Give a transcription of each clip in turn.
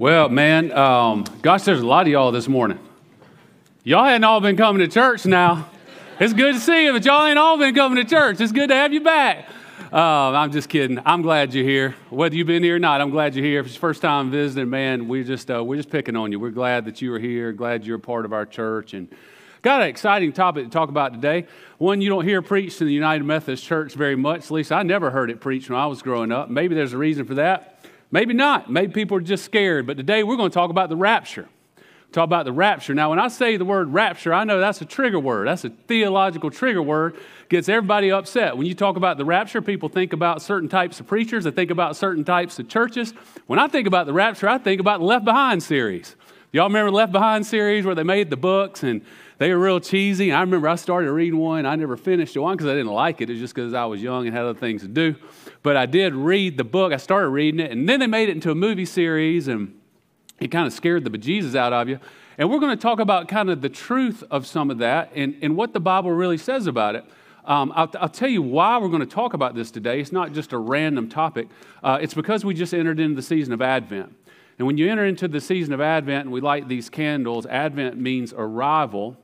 Well, man, um, gosh, there's a lot of y'all this morning. Y'all hadn't all been coming to church now. It's good to see you, but y'all ain't all been coming to church. It's good to have you back. Uh, I'm just kidding. I'm glad you're here. Whether you've been here or not, I'm glad you're here. If it's your first time visiting, man, we're just uh, we're just picking on you. We're glad that you are here. Glad you're a part of our church, and got an exciting topic to talk about today. One you don't hear preached in the United Methodist Church very much. At least I never heard it preached when I was growing up. Maybe there's a reason for that. Maybe not. Maybe people are just scared. But today we're going to talk about the rapture. Talk about the rapture. Now, when I say the word rapture, I know that's a trigger word. That's a theological trigger word. Gets everybody upset. When you talk about the rapture, people think about certain types of preachers. They think about certain types of churches. When I think about the rapture, I think about the Left Behind series. Y'all remember the Left Behind series where they made the books and they were real cheesy? I remember I started reading one. I never finished one because I didn't like it. It was just because I was young and had other things to do. But I did read the book. I started reading it, and then they made it into a movie series, and it kind of scared the bejesus out of you. And we're going to talk about kind of the truth of some of that and, and what the Bible really says about it. Um, I'll, I'll, tell you why we're going to talk about this today. It's not just a random topic, uh, it's because we just entered into the season of Advent. And when you enter into the season of Advent and we light these candles, Advent means arrival.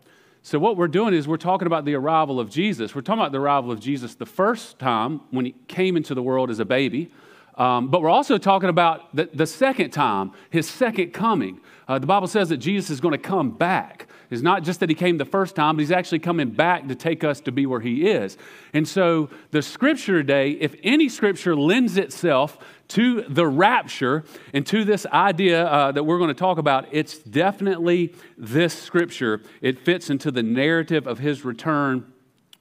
So, what we're doing is we're talking about the arrival of Jesus. We're talking about the arrival of Jesus the first time when he came into the world as a baby. Um, but we're also talking about the, the second time, his second coming. Uh, the Bible says that Jesus is going to come back. It's not just that he came the first time, but he's actually coming back to take us to be where he is. And so the scripture today, if any scripture lends itself to the rapture and to this idea uh, that we're going to talk about, it's definitely this scripture. It fits into the narrative of his return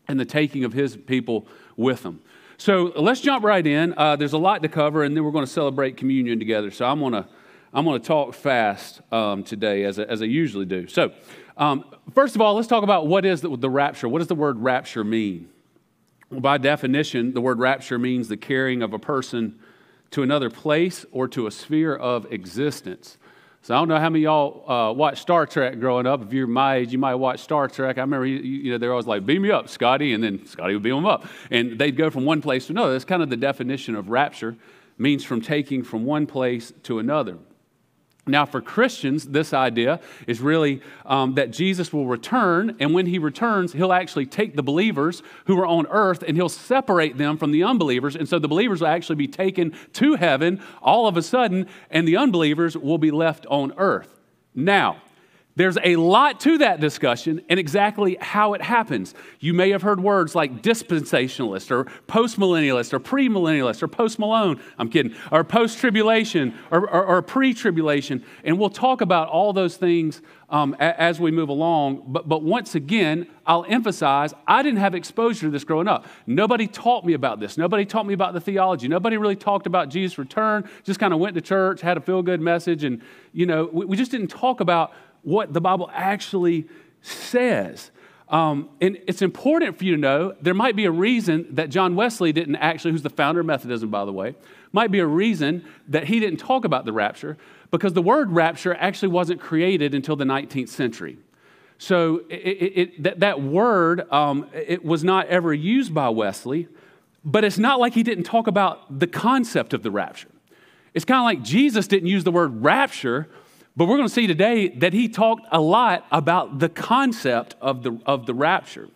and the taking of his people with him. So let's jump right in. Uh, there's a lot to cover, and then we're going to celebrate communion together. So I'm going to I'm going to talk fast um, today, as, as I usually do. So, um, first of all, let's talk about what is the, the rapture. What does the word rapture mean? Well, by definition, the word rapture means the carrying of a person to another place or to a sphere of existence. So I don't know how many y'all uh, watched Star Trek growing up. If you're my age, you might watch Star Trek. I remember, you, you know, they're always like, beam me up, Scotty, and then Scotty would beam them up. And they'd go from one place to another. That's kind of the definition of rapture, means from taking from one place to another. Now, for Christians, this idea is really um, that Jesus will return, and when he returns, he'll actually take the believers who are on earth and he'll separate them from the unbelievers. And so the believers will actually be taken to heaven all of a sudden, and the unbelievers will be left on earth. Now, there's a lot to that discussion and exactly how it happens. You may have heard words like dispensationalist or postmillennialist or premillennialist or post Malone, I'm kidding, or post tribulation or, or, or pre tribulation. And we'll talk about all those things um, a, as we move along. But, but once again, I'll emphasize I didn't have exposure to this growing up. Nobody taught me about this. Nobody taught me about the theology. Nobody really talked about Jesus' return. Just kind of went to church, had a feel good message, and, you know, we, we just didn't talk about what the Bible actually says. Um, and it's important for you to know there might be a reason that John Wesley didn't actually, who's the founder of Methodism, by the way, might be a reason that he didn't talk about the rapture because the word rapture actually wasn't created until the 19th century. So it, it, it, that, that word um, it was not ever used by Wesley, but it's not like he didn't talk about the concept of the rapture. It's kind of like Jesus didn't use the word rapture but we're going to see today that he talked a lot about the concept of the, of the rapture.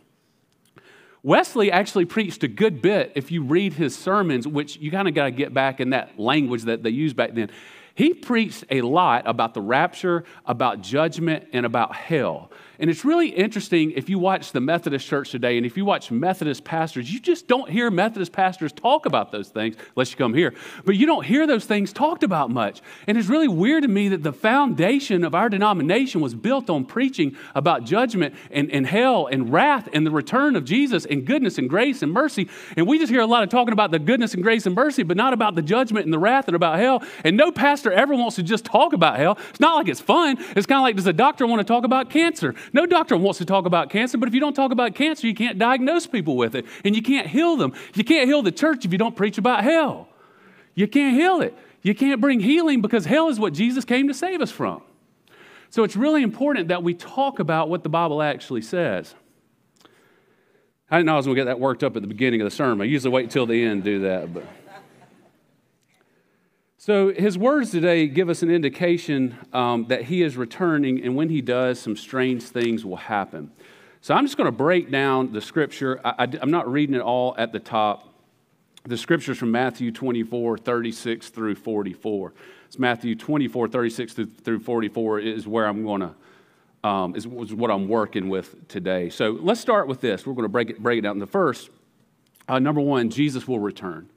Wesley actually preached a good bit if you read his sermons, which you kind of got to get back in that language that they used back then. He preached a lot about the rapture, about judgment, and about hell. And it's really interesting if you watch the Methodist church today and if you watch Methodist pastors, you just don't hear Methodist pastors talk about those things unless you come here. But you don't hear those things talked about much. And it's really weird to me that the foundation of our denomination was built on preaching about judgment and, and hell and wrath and the return of Jesus and goodness and grace and mercy. And we just hear a lot of talking about the goodness and grace and mercy, but not about the judgment and the wrath and about hell. And no pastor ever wants to just talk about hell. It's not like it's fun. It's kind of like, does a doctor want to talk about cancer? No doctor wants to talk about cancer, but if you don't talk about cancer, you can't diagnose people with it and you can't heal them. You can't heal the church if you don't preach about hell. You can't heal it. You can't bring healing because hell is what Jesus came to save us from. So it's really important that we talk about what the Bible actually says. I didn't know I was going to get that worked up at the beginning of the sermon. I usually wait until the end to do that. But. So, his words today give us an indication um, that he is returning, and when he does, some strange things will happen. So, I'm just going to break down the scripture. I, am not reading it all at the top. The scriptures from Matthew 24, 36 through 44. It's Matthew 24, 36 through 44 is where I'm going to, um, is, is, what I'm working with today. So, let's start with this. We're going to break it, break it down. The first, uh, number one, Jesus will return.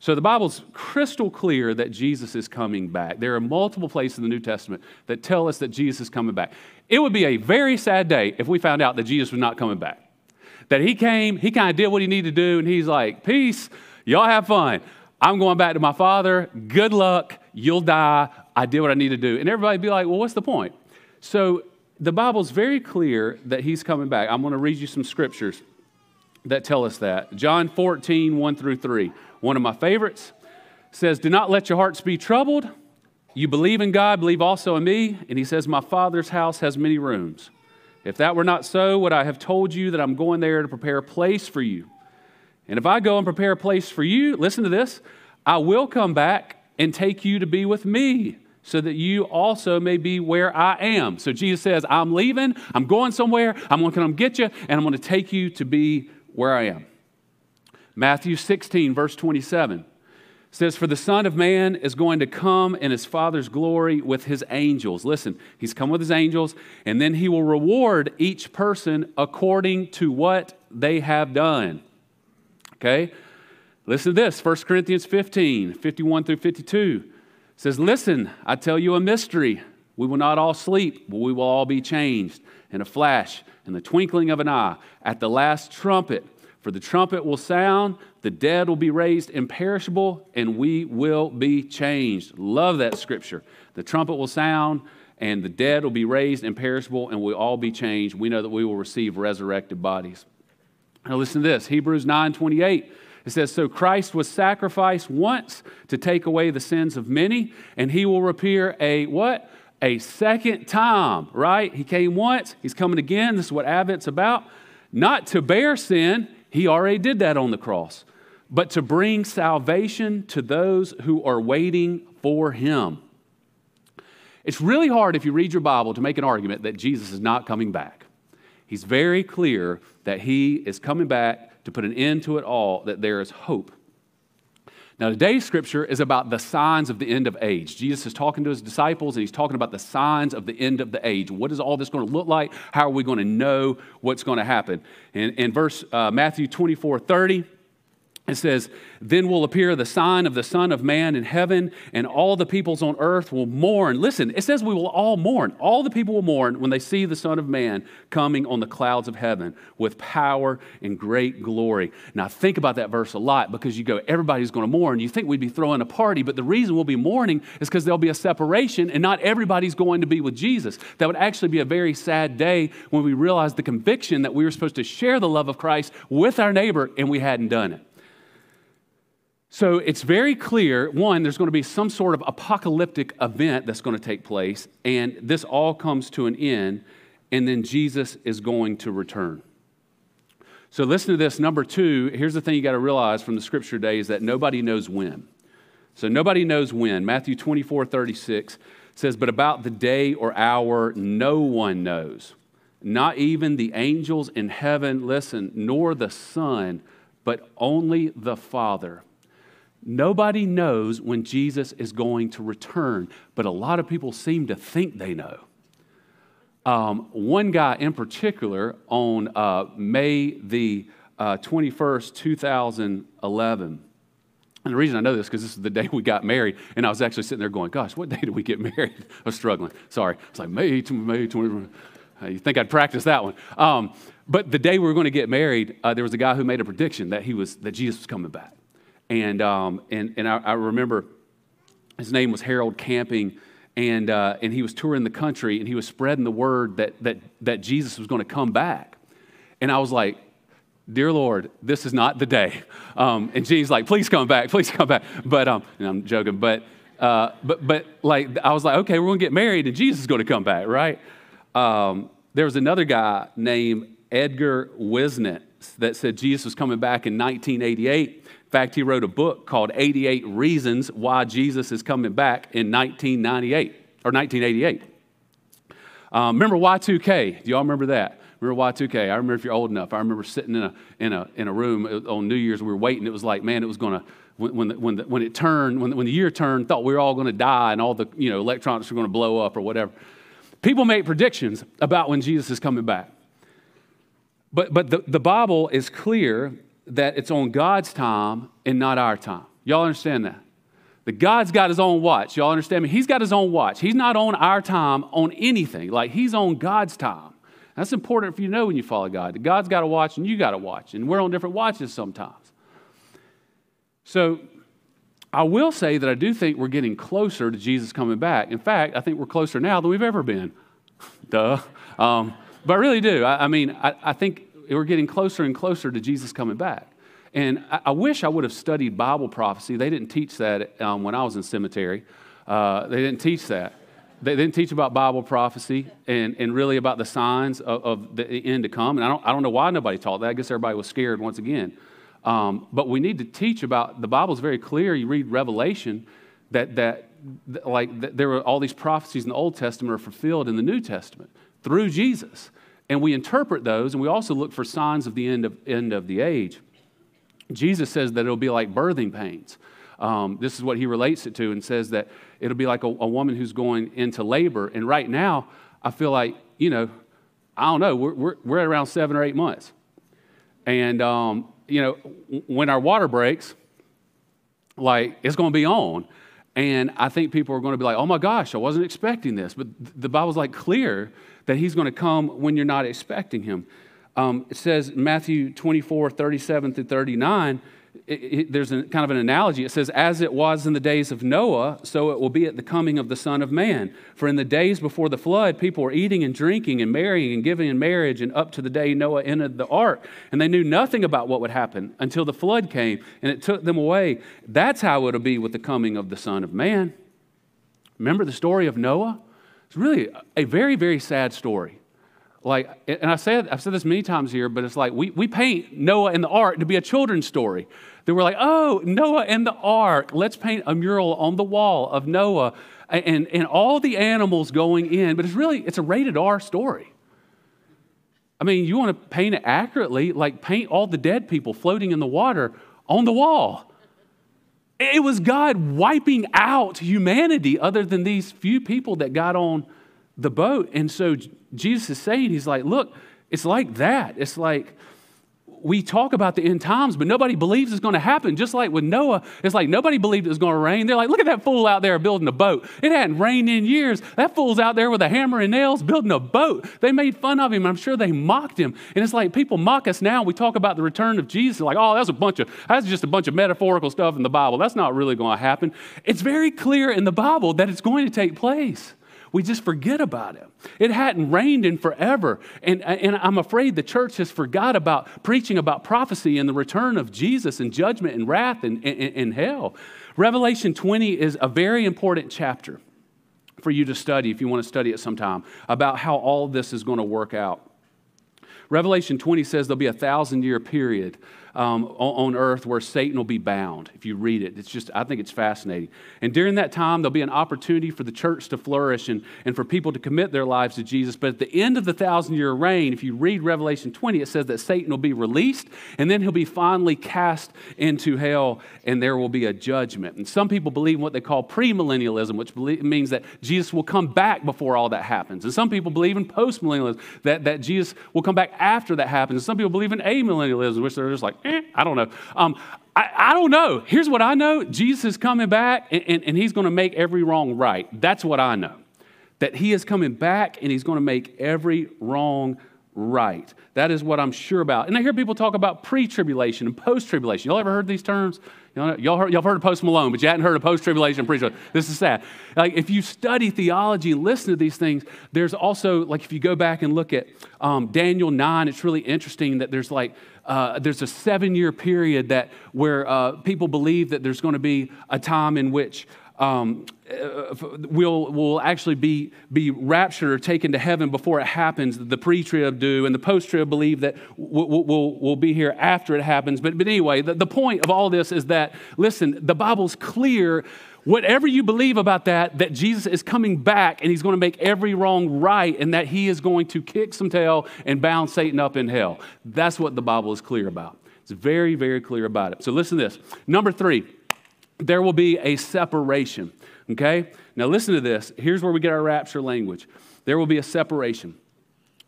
So the Bible's crystal clear that Jesus is coming back. There are multiple places in the New Testament that tell us that Jesus is coming back. It would be a very sad day if we found out that Jesus was not coming back. That he came, he kind of did what he needed to do, and he's like, Peace, y'all have fun. I'm going back to my father. Good luck. You'll die. I did what I need to do. And everybody'd be like, Well, what's the point? So the Bible's very clear that he's coming back. I'm going to read you some scriptures that tell us that. John 14, 1 through 3. One of my favorites says, Do not let your hearts be troubled. You believe in God, believe also in me. And he says, My Father's house has many rooms. If that were not so, would I have told you that I'm going there to prepare a place for you? And if I go and prepare a place for you, listen to this, I will come back and take you to be with me so that you also may be where I am. So Jesus says, I'm leaving, I'm going somewhere, I'm going to come get you, and I'm going to take you to be where I am. Matthew 16, verse 27 says, For the Son of Man is going to come in his Father's glory with his angels. Listen, he's come with his angels, and then he will reward each person according to what they have done. Okay? Listen to this 1 Corinthians 15, 51 through 52 says, Listen, I tell you a mystery. We will not all sleep, but we will all be changed in a flash, in the twinkling of an eye, at the last trumpet. For the trumpet will sound, the dead will be raised imperishable, and we will be changed. Love that scripture. The trumpet will sound, and the dead will be raised imperishable, and we'll all be changed. We know that we will receive resurrected bodies. Now listen to this Hebrews 9 28. It says, So Christ was sacrificed once to take away the sins of many, and he will appear a what? A second time, right? He came once, he's coming again. This is what Advent's about. Not to bear sin, he already did that on the cross. But to bring salvation to those who are waiting for him. It's really hard if you read your Bible to make an argument that Jesus is not coming back. He's very clear that he is coming back to put an end to it all, that there is hope. Now, today's scripture is about the signs of the end of age. Jesus is talking to his disciples and he's talking about the signs of the end of the age. What is all this going to look like? How are we going to know what's going to happen? In, verse uh, Matthew 24 30, it says, Then will appear the sign of the Son of Man in heaven, and all the peoples on earth will mourn. Listen, it says we will all mourn. All the people will mourn when they see the Son of Man coming on the clouds of heaven with power and great glory. Now, think about that verse a lot because you go, everybody's going to mourn. You think we'd be throwing a party, but the reason we'll be mourning is because there'll be a separation, and not everybody's going to be with Jesus. That would actually be a very sad day when we realize the conviction that we were supposed to share the love of Christ with our neighbor, and we hadn't done it. So it's very clear one, there's going to be some sort of apocalyptic event that's going to take place, and this all comes to an end, and then Jesus is going to return. So listen to this. Number two, here's the thing you got to realize from the scripture days that nobody knows when. So nobody knows when. Matthew 24, 36 says, But about the day or hour, no one knows. Not even the angels in heaven, listen, nor the Son, but only the Father. Nobody knows when Jesus is going to return, but a lot of people seem to think they know. Um, one guy in particular, on uh, May the uh, 21st, 2011, and the reason I know this because this is the day we got married, and I was actually sitting there going, "Gosh, what day did we get married?" I was struggling. Sorry, it's like May, May 20. Uh, you think I'd practice that one? Um, but the day we were going to get married, uh, there was a guy who made a prediction that he was that Jesus was coming back. And, um, and, and I, I, remember his name was Harold Camping, and, uh, and he was touring the country and he was spreading the word that, that, that Jesus was going to come back. And I was like, Dear Lord, this is not the day. Um, and Gene's like, please come back, please come back. But um, I'm joking, but, uh, but, but like, I was like, okay, we're going to get married and Jesus is going to come back, right? Um, there was another guy named Edgar Whisenant that said Jesus was coming back in 1988 In fact, he wrote a book called 88 Reasons Why Jesus is Coming Back in 1998 or 1988. Um, remember Y2K? Do y'all remember that? Remember Y2K? I remember if you're old enough. I remember sitting in a, in a, in a room on New Year's. We were waiting. It was like, man, it was going to, when, when, the, when, the, when it turned, when, when the year turned, thought we were all going to die and all the you know, electronics were going to blow up or whatever. People make predictions about when Jesus is coming back. But, but the, the Bible is clear that it's on God's time and not our time. Y'all understand that? That God's got his own watch. Y'all understand me? He's got his own watch. He's not on our time on anything. Like he's on God's time. That's important for you to know when you follow God. God's got a watch and you got a watch. And we're on different watches sometimes. So I will say that I do think we're getting closer to Jesus coming back. In fact, I think we're closer now than we've ever been. Duh. Um, but I really do. I, I mean, I, I, think we're getting closer and closer to Jesus coming back. And I, I wish I would have studied Bible prophecy. They didn't teach that um, when I was in seminary. Uh, they didn't teach that. They didn't teach about Bible prophecy and, and really about the signs of, of the end to come. And I don't, I don't know why nobody taught that. I guess everybody was scared once again. Um, but we need to teach about the Bible's very clear. You read Revelation that, that, that like that there were all these prophecies in the Old Testament are fulfilled in the New Testament through Jesus. And we interpret those, and we also look for signs of the end of, end of the age. Jesus says that it'll be like birthing pains. Um, this is what he relates it to and says that it'll be like a, a, woman who's going into labor. And right now, I feel like, you know, I don't know, we're, we're, we're at around seven or eight months. And, um, you know, when our water breaks, like it's going to be on. And I think people are going to be like, oh my gosh, I wasn't expecting this. But the Bible's like clear that he's going to come when you're not expecting him. Um, it says Matthew 24, 37 through 39, it, it, there's a, kind of an analogy. It says, As it was in the days of Noah, so it will be at the coming of the Son of Man. For in the days before the flood, people were eating and drinking and marrying and giving in marriage, and up to the day Noah entered the ark. And they knew nothing about what would happen until the flood came and it took them away. That's how it'll be with the coming of the Son of Man. Remember the story of Noah? It's really a very, very sad story. Like, and I said, I've said this many times here, but it's like we, we paint Noah and the ark to be a children's story. That we're like, oh, Noah and the ark. Let's paint a mural on the wall of Noah and, and all the animals going in. But it's really, it's a rated R story. I mean, you want to paint it accurately, like paint all the dead people floating in the water on the wall. It was God wiping out humanity other than these few people that got on the boat. And so Jesus is saying, He's like, look, it's like that. It's like we talk about the end times, but nobody believes it's going to happen. Just like with Noah, it's like nobody believed it was going to rain. They're like, look at that fool out there building a boat. It hadn't rained in years. That fool's out there with a hammer and nails building a boat. They made fun of him. I'm sure they mocked him. And it's like people mock us now. We talk about the return of Jesus, like, oh, that's a bunch of that's just a bunch of metaphorical stuff in the Bible. That's not really going to happen. It's very clear in the Bible that it's going to take place. We just forget about it. It hadn't rained in forever. And, and I'm afraid the church has forgot about preaching about prophecy and the return of Jesus and judgment and wrath and, and, and hell. Revelation 20 is a very important chapter for you to study if you want to study it sometime about how all this is going to work out. Revelation 20 says there'll be a thousand year period um, on, earth where Satan will be bound. If you read it, it's just, I think it's fascinating. And during that time, there'll be an opportunity for the church to flourish and, and for people to commit their lives to Jesus. But at the end of the thousand year reign, if you read Revelation 20, it says that Satan will be released and then he'll be finally cast into hell and there will be a judgment. And some people believe in what they call premillennialism, which believe, means that Jesus will come back before all that happens. And some people believe in postmillennialism, that, that Jesus will come back after that happens. And some people believe in amillennialism, which they're just like, eh, I don't know. Um, I, I, don't know. Here's what I know Jesus is coming back and, and, and he's going to make every wrong right. That's what I know. That he is coming back and he's going to make every wrong right. That is what I'm sure about. And I hear people talk about pre tribulation and post tribulation. Y'all ever heard these terms? Y'all, heard, y'all heard of Post Malone, but you hadn't heard of post tribulation pre This is sad. Like, if you study theology and listen to these things, there's also, like, if you go back and look at um, Daniel 9, it's really interesting that there's like, uh, there's a seven year period that where uh, people believe that there's going to be a time in which um, will, will actually be, be raptured or taken to heaven before it happens. The pre trib do, and the post trib believe that we'll, we'll, we'll, be here after it happens. But, but anyway, the, the point of all this is that, listen, the Bible's clear. Whatever you believe about that, that Jesus is coming back and he's going to make every wrong right and that he is going to kick some tail and bound Satan up in hell. That's what the Bible is clear about. It's very, very clear about it. So listen to this. Number three, there will be a separation. Okay? Now listen to this. Here's where we get our rapture language. There will be a separation.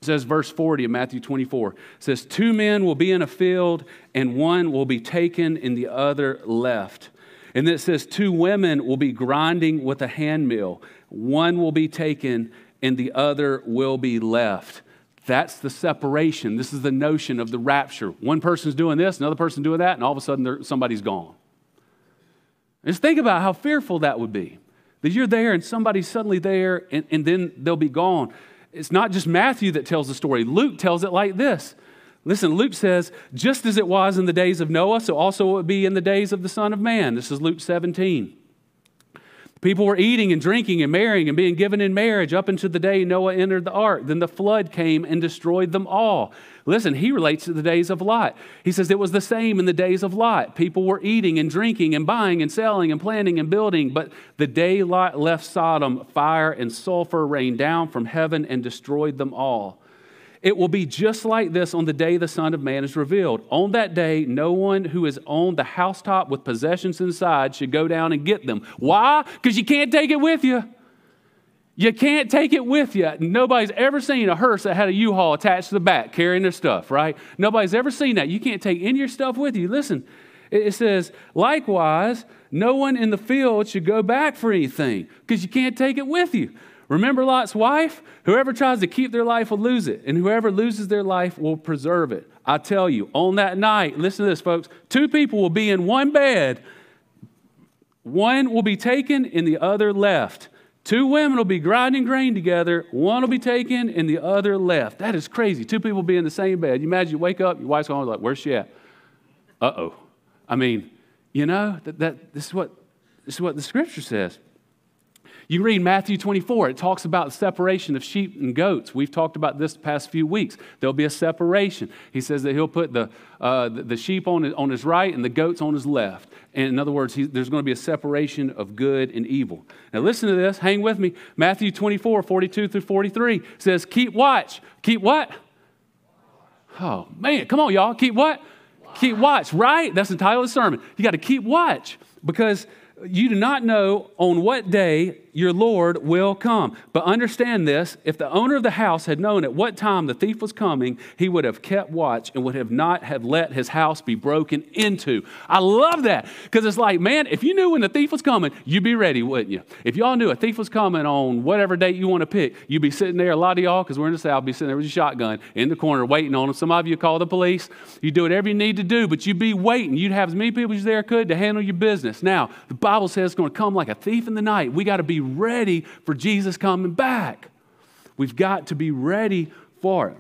It says verse 40 of Matthew 24. It says, Two men will be in a field, and one will be taken and the other left. And then it says, Two women will be grinding with a hand mill. One will be taken and the other will be left. That's the separation. This is the notion of the rapture. One person's doing this, another person doing that, and all of a sudden somebody's gone. Just think about how fearful that would be. That you're there and somebody's suddenly there and, and then they'll be gone. It's not just Matthew that tells the story, Luke tells it like this. Listen, Luke says, just as it was in the days of Noah, so also it will be in the days of the Son of Man. This is Luke 17. People were eating and drinking and marrying and being given in marriage up until the day Noah entered the ark. Then the flood came and destroyed them all. Listen, he relates to the days of Lot. He says it was the same in the days of Lot. People were eating and drinking and buying and selling and planting and building. But the day Lot left Sodom, fire and sulfur rained down from heaven and destroyed them all. It will be just like this on the day the Son of Man is revealed. On that day, no one who is on the housetop with possessions inside should go down and get them. Why? Because you can't take it with you. You can't take it with you. Nobody's ever seen a hearse that had a U-Haul attached to the back carrying their stuff, right? Nobody's ever seen that. You can't take any of your stuff with you. Listen, it says, likewise, no one in the field should go back for anything because you can't take it with you. Remember Lot's wife? Whoever tries to keep their life will lose it, and whoever loses their life will preserve it. I tell you, on that night, listen to this, folks, two people will be in one bed. One will be taken and the other left. Two women will be grinding grain together. One will be taken and the other left. That is crazy. Two people will be in the same bed. You imagine you wake up, your wife's going like, where's she at? Uh oh. I mean, you know, that, that, this, is what, this is what the scripture says. You read Matthew 24, it talks about the separation of sheep and goats. We've talked about this the past few weeks. There'll be a separation. He says that he'll put the, uh, the, sheep on his, on his right and the goats on his left. And in other words, he, there's going to be a separation of good and evil. Now, listen to this. Hang with me. Matthew 24, 42 through 43 says, Keep watch. Keep what? Oh, man. Come on, y'all. Keep what? Keep watch, right? That's the title of the sermon. You got to keep watch because you do not know on what day your Lord will come. But understand this if the owner of the house had known at what time the thief was coming, he would have kept watch and would have not have let his house be broken into. I love that because it's like, man, if you knew when the thief was coming, you'd be ready, wouldn't you? If y'all knew a thief was coming on whatever date you want to pick, you'd be sitting there, a lot of y'all, because we're in the South, be sitting there with your shotgun in the corner waiting on him. Some of you call the police. You do whatever you need to do, but you'd be waiting. You'd have as many people as there could to handle your business. Now, the Bible says it's going to come like a thief in the night. We got to be ready for Jesus coming back. We've got to be ready for it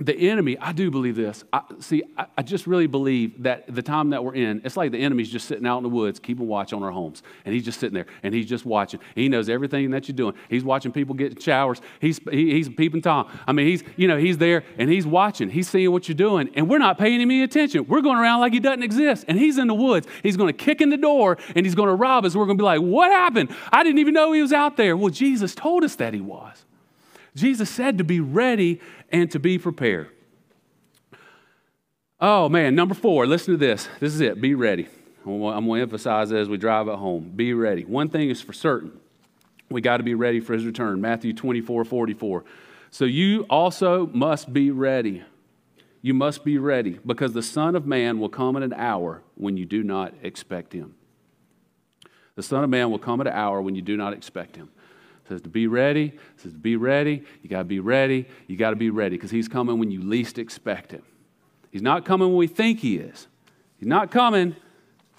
the enemy, I do believe this. I, see, I, I, just really believe that the time that we're in, it's like the enemy's just sitting out in the woods, keeping watch on our homes. And he's just sitting there and he's just watching. He knows everything that you're doing. He's watching people get showers. He's, he, he's peeping Tom. I mean, he's, you know, he's there and he's watching. He's seeing what you're doing. And we're not paying him any attention. We're going around like he doesn't exist. And he's in the woods. He's going to kick in the door and he's going to rob us. We're going to be like, what happened? I didn't even know he was out there. Well, Jesus told us that he was. Jesus said to be ready and to be prepared. Oh man, number four, listen to this. This is it. Be ready. I'm going to emphasize as we drive at home. Be ready. One thing is for certain we got to be ready for his return. Matthew 24 44. So you also must be ready. You must be ready because the Son of Man will come in an hour when you do not expect him. The Son of Man will come at an hour when you do not expect him. Says to be ready. Says to be ready. You got to be ready. You got to be ready because he's coming when you least expect him. He's not coming when we think he is. He's not coming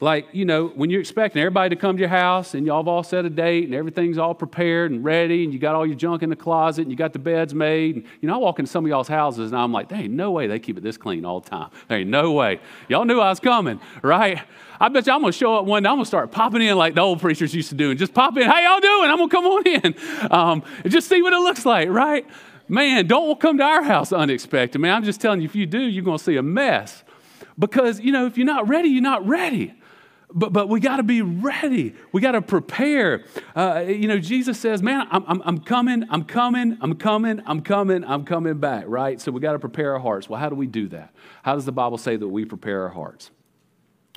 like, you know, when you're expecting everybody to come to your house and y'all have all set a date and everything's all prepared and ready and you got all your junk in the closet and you got the beds made. And, you know, I walk into some of y'all's houses and I'm like, there ain't no way they keep it this clean all the time. There ain't no way. Y'all knew I was coming, right? I bet you I'm going to show up one day. I'm going to start popping in like the old preachers used to do and just pop in. How y'all doing? I'm going to come on in um, and just see what it looks like, right? Man, don't come to our house unexpected, man. I'm just telling you, if you do, you're going to see a mess. Because, you know, if you're not ready, you're not ready. But, but we got to be ready. We got to prepare. Uh, you know, Jesus says, Man, I'm, I'm, I'm coming, I'm coming, I'm coming, I'm coming, I'm coming back, right? So we got to prepare our hearts. Well, how do we do that? How does the Bible say that we prepare our hearts?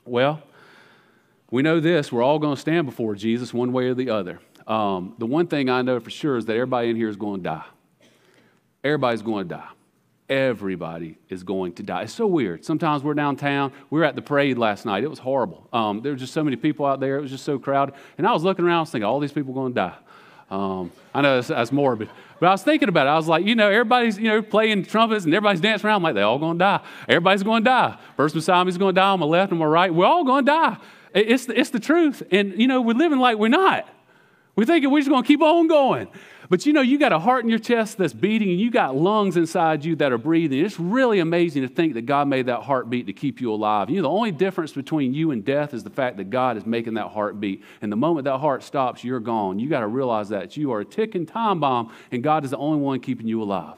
Well, we know this we're all going to stand before Jesus one way or the other. Um, the one thing I know for sure is that everybody in here is going to die. Everybody's going to die everybody is going to die. It's so weird. Sometimes we're downtown. We were at the parade last night. It was horrible. Um, there were just so many people out there. It was just so crowded. And I was looking around, I was thinking, all these people are going to die. Um, I know that's, that's, morbid, but I was thinking about it. I was like, you know, everybody's, you know, playing trumpets and everybody's dancing around. I'm like, they're all going to die. Everybody's going to die. Person beside me is going to die on my left and my right. We're all going to die. It's the, it's the truth. And, you know, we're living like we're not. We're thinking we're just going to keep on going. But you know, you got a heart in your chest that's beating, and you got lungs inside you that are breathing. It's really amazing to think that God made that heartbeat to keep you alive. You know, the only difference between you and death is the fact that God is making that heartbeat. And the moment that heart stops, you're gone. You got to realize that you are a ticking time bomb, and God is the only one keeping you alive.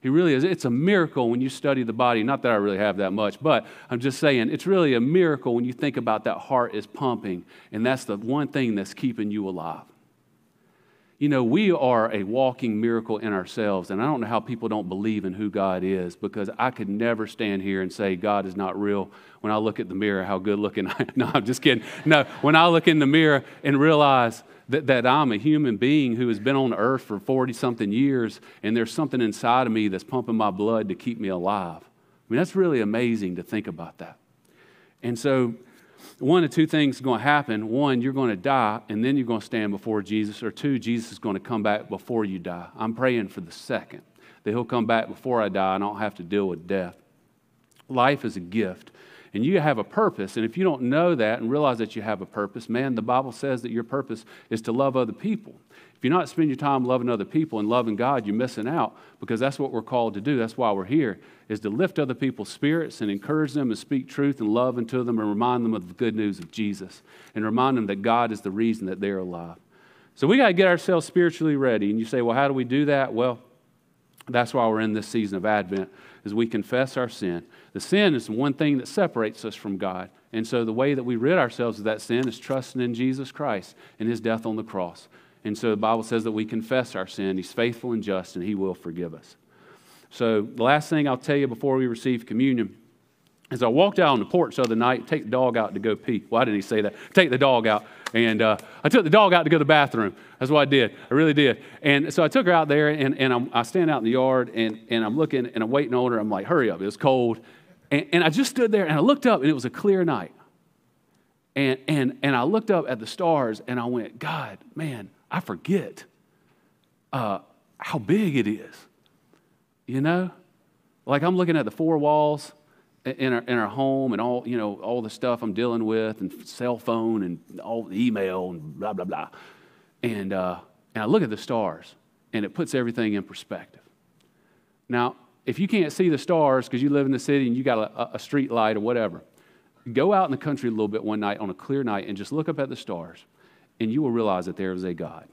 He really is. It's a miracle when you study the body. Not that I really have that much, but I'm just saying it's really a miracle when you think about that heart is pumping, and that's the one thing that's keeping you alive. You know, we are a walking miracle in ourselves. And I don't know how people don't believe in who God is because I could never stand here and say God is not real when I look at the mirror, how good looking I am. No, I'm just kidding. No, when I look in the mirror and realize that, that I'm a human being who has been on earth for 40 something years and there's something inside of me that's pumping my blood to keep me alive. I mean, that's really amazing to think about that. And so, one of two things going to happen. One, you're going to die, and then you're going to stand before Jesus. Or two, Jesus is going to come back before you die. I'm praying for the second, that he'll come back before I die and I don't have to deal with death. Life is a gift, and you have a purpose. And if you don't know that and realize that you have a purpose, man, the Bible says that your purpose is to love other people. If you're not spending your time loving other people and loving God, you're missing out because that's what we're called to do. That's why we're here, is to lift other people's spirits and encourage them and speak truth and love into them and remind them of the good news of Jesus and remind them that God is the reason that they're alive. So we got to get ourselves spiritually ready. And you say, well, how do we do that? Well, that's why we're in this season of Advent, is we confess our sin. The sin is the one thing that separates us from God. And so the way that we rid ourselves of that sin is trusting in Jesus Christ and his death on the cross. And so the Bible says that we confess our sin. He's faithful and just, and He will forgive us. So the last thing I'll tell you before we receive communion is I walked out on the porch the other night, take the dog out to go pee. Why didn't he say that? Take the dog out. And uh, I took the dog out to go to the bathroom. That's what I did. I really did. And so I took her out there, and, and I'm, i stand out in the yard, and, and I'm looking, and I'm waiting on her. I'm like, hurry up. It was cold. And, and I just stood there, and I looked up, and it was a clear night. And, and, and I looked up at the stars, and I went, God, man, I forget uh, how big it is. You know? Like I'm looking at the four walls in our, in our home and all, you know, all the stuff I'm dealing with and cell phone and all the email and blah, blah, blah. And, uh, and I look at the stars and it puts everything in perspective. Now, if you can't see the stars because you live in the city and you got a, a street light or whatever, go out in the country a little bit one night on a clear night and just look up at the stars and you will realize that there is a God.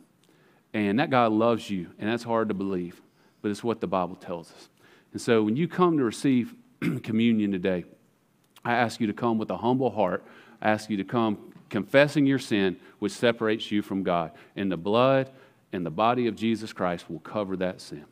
And that God loves you, and that's hard to believe, but it's what the Bible tells us. And so when you come to receive communion today, I ask you to come with a humble heart. I ask you to come confessing your sin, which separates you from God. And the blood and the body of Jesus Christ will cover that sin.